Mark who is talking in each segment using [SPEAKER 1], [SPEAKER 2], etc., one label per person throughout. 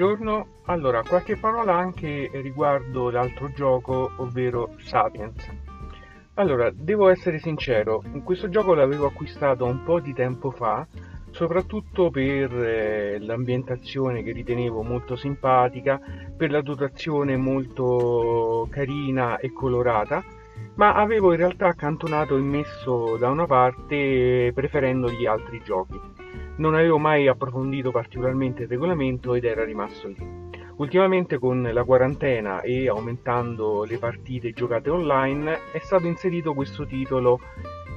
[SPEAKER 1] buongiorno. Allora, qualche parola anche riguardo l'altro gioco, ovvero Sapiens. Allora, devo essere sincero, questo gioco l'avevo acquistato un po' di tempo fa, soprattutto per eh, l'ambientazione che ritenevo molto simpatica, per la dotazione molto carina e colorata, ma avevo in realtà accantonato e messo da una parte preferendo gli altri giochi non avevo mai approfondito particolarmente il regolamento ed era rimasto lì. Ultimamente con la quarantena e aumentando le partite giocate online è stato inserito questo titolo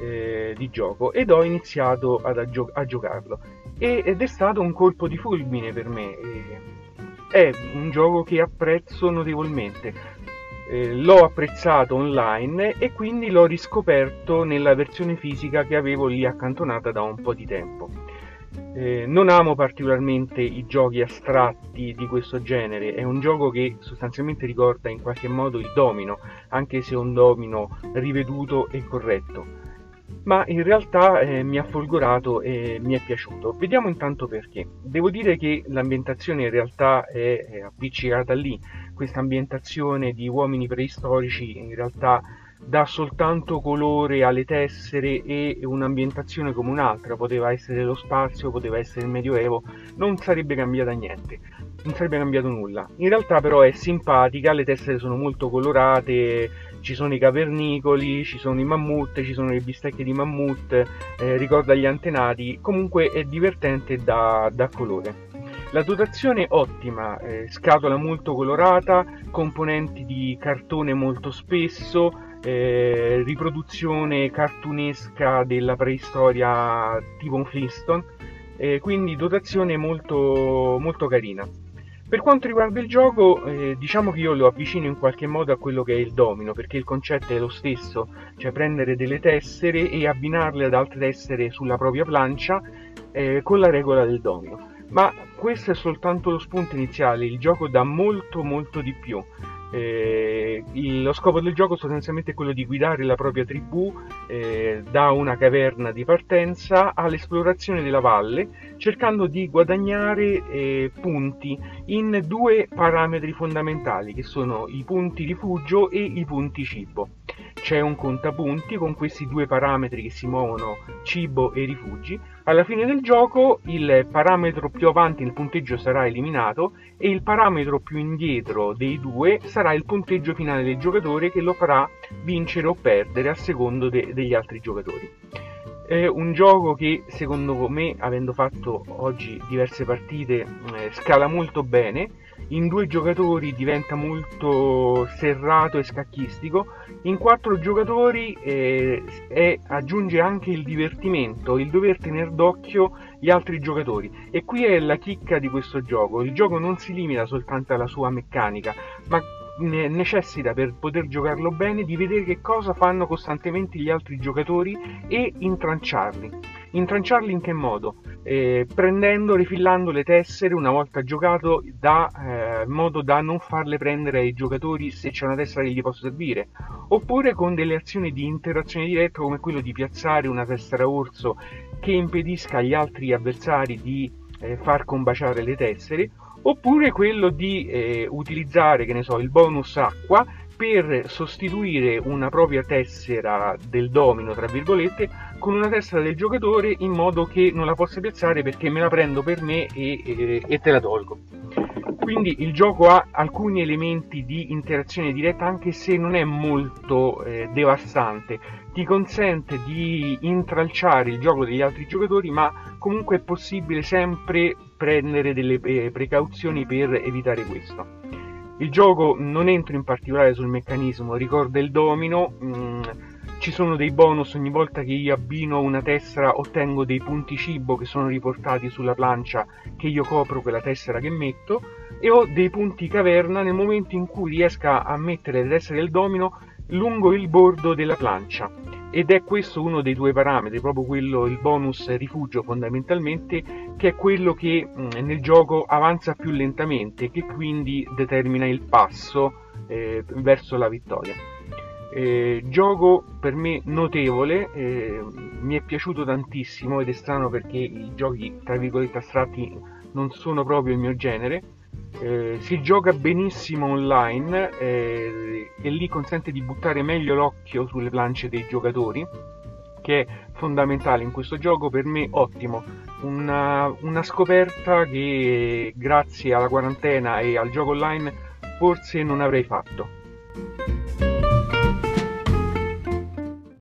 [SPEAKER 1] eh, di gioco ed ho iniziato ad, a, gio- a, giocarlo ed è stato un colpo di fulmine per me. è un gioco che apprezzo notevolmente. Eh, l'ho apprezzato online e quindi l'ho riscoperto nella versione fisica che avevo lì accantonata da un po' di tempo. Eh, non amo particolarmente i giochi astratti di questo genere, è un gioco che sostanzialmente ricorda in qualche modo il domino, anche se è un domino riveduto e corretto. Ma in realtà eh, mi ha folgorato e mi è piaciuto. Vediamo intanto perché. Devo dire che l'ambientazione in realtà è, è appiccicata lì. Questa ambientazione di uomini preistorici in realtà dà soltanto colore alle tessere e un'ambientazione come un'altra, poteva essere lo spazio, poteva essere il medioevo, non sarebbe cambiata niente, non sarebbe cambiato nulla. In realtà però è simpatica, le tessere sono molto colorate, ci sono i cavernicoli, ci sono i mammut, ci sono le bistecche di mammut, eh, ricorda gli antenati, comunque è divertente da, da colore. La dotazione ottima, eh, scatola molto colorata, componenti di cartone molto spesso, eh, riproduzione cartunesca della preistoria tipo un Flintstone, eh, quindi dotazione molto, molto carina. Per quanto riguarda il gioco, eh, diciamo che io lo avvicino in qualche modo a quello che è il domino, perché il concetto è lo stesso, cioè prendere delle tessere e abbinarle ad altre tessere sulla propria plancia eh, con la regola del domino. Ma questo è soltanto lo spunto iniziale, il gioco dà molto molto di più. Eh, lo scopo del gioco sostanzialmente è quello di guidare la propria tribù eh, da una caverna di partenza all'esplorazione della valle, cercando di guadagnare eh, punti in due parametri fondamentali, che sono i punti rifugio e i punti cibo. C'è un contapunti con questi due parametri che si muovono cibo e rifugi alla fine del gioco il parametro più avanti nel punteggio sarà eliminato e il parametro più indietro dei due sarà il punteggio finale del giocatore che lo farà vincere o perdere a secondo de- degli altri giocatori. È un gioco che secondo me, avendo fatto oggi diverse partite, eh, scala molto bene. In due giocatori diventa molto serrato e scacchistico, in quattro giocatori eh, è, aggiunge anche il divertimento, il dover tenere d'occhio gli altri giocatori. E qui è la chicca di questo gioco, il gioco non si limita soltanto alla sua meccanica, ma necessita per poter giocarlo bene di vedere che cosa fanno costantemente gli altri giocatori e intranciarli. Intranciarli in che modo? Eh, prendendo, rifillando le tessere una volta giocato da eh, modo da non farle prendere ai giocatori se c'è una tessera che gli possa servire oppure con delle azioni di interazione diretta come quello di piazzare una tessera orso che impedisca agli altri avversari di eh, far combaciare le tessere oppure quello di eh, utilizzare che ne so, il bonus acqua per sostituire una propria tessera del domino, tra virgolette, con una tessera del giocatore in modo che non la possa piazzare perché me la prendo per me e, e, e te la tolgo. Quindi il gioco ha alcuni elementi di interazione diretta anche se non è molto eh, devastante, ti consente di intralciare il gioco degli altri giocatori ma comunque è possibile sempre prendere delle eh, precauzioni per evitare questo. Il gioco non entro in particolare sul meccanismo, ricorda il domino, mh, mm, ci sono dei bonus ogni volta che io abbino una tessera ottengo dei punti cibo che sono riportati sulla plancia che io copro quella tessera che metto e ho dei punti caverna nel momento in cui riesca a mettere le tessere del domino lungo il bordo della plancia ed è questo uno dei due parametri, proprio quello, il bonus rifugio fondamentalmente, che è quello che mm, nel gioco avanza più lentamente, che quindi determina il passo eh, verso la vittoria. Eh, gioco per me notevole, eh, mi è piaciuto tantissimo ed è strano perché i giochi tra virgolette astratti non sono proprio il mio genere, Eh, si gioca benissimo online eh, e lì consente di buttare meglio l'occhio sulle lance dei giocatori, che è fondamentale in questo gioco, per me ottimo. Una, una scoperta che grazie alla quarantena e al gioco online forse non avrei fatto.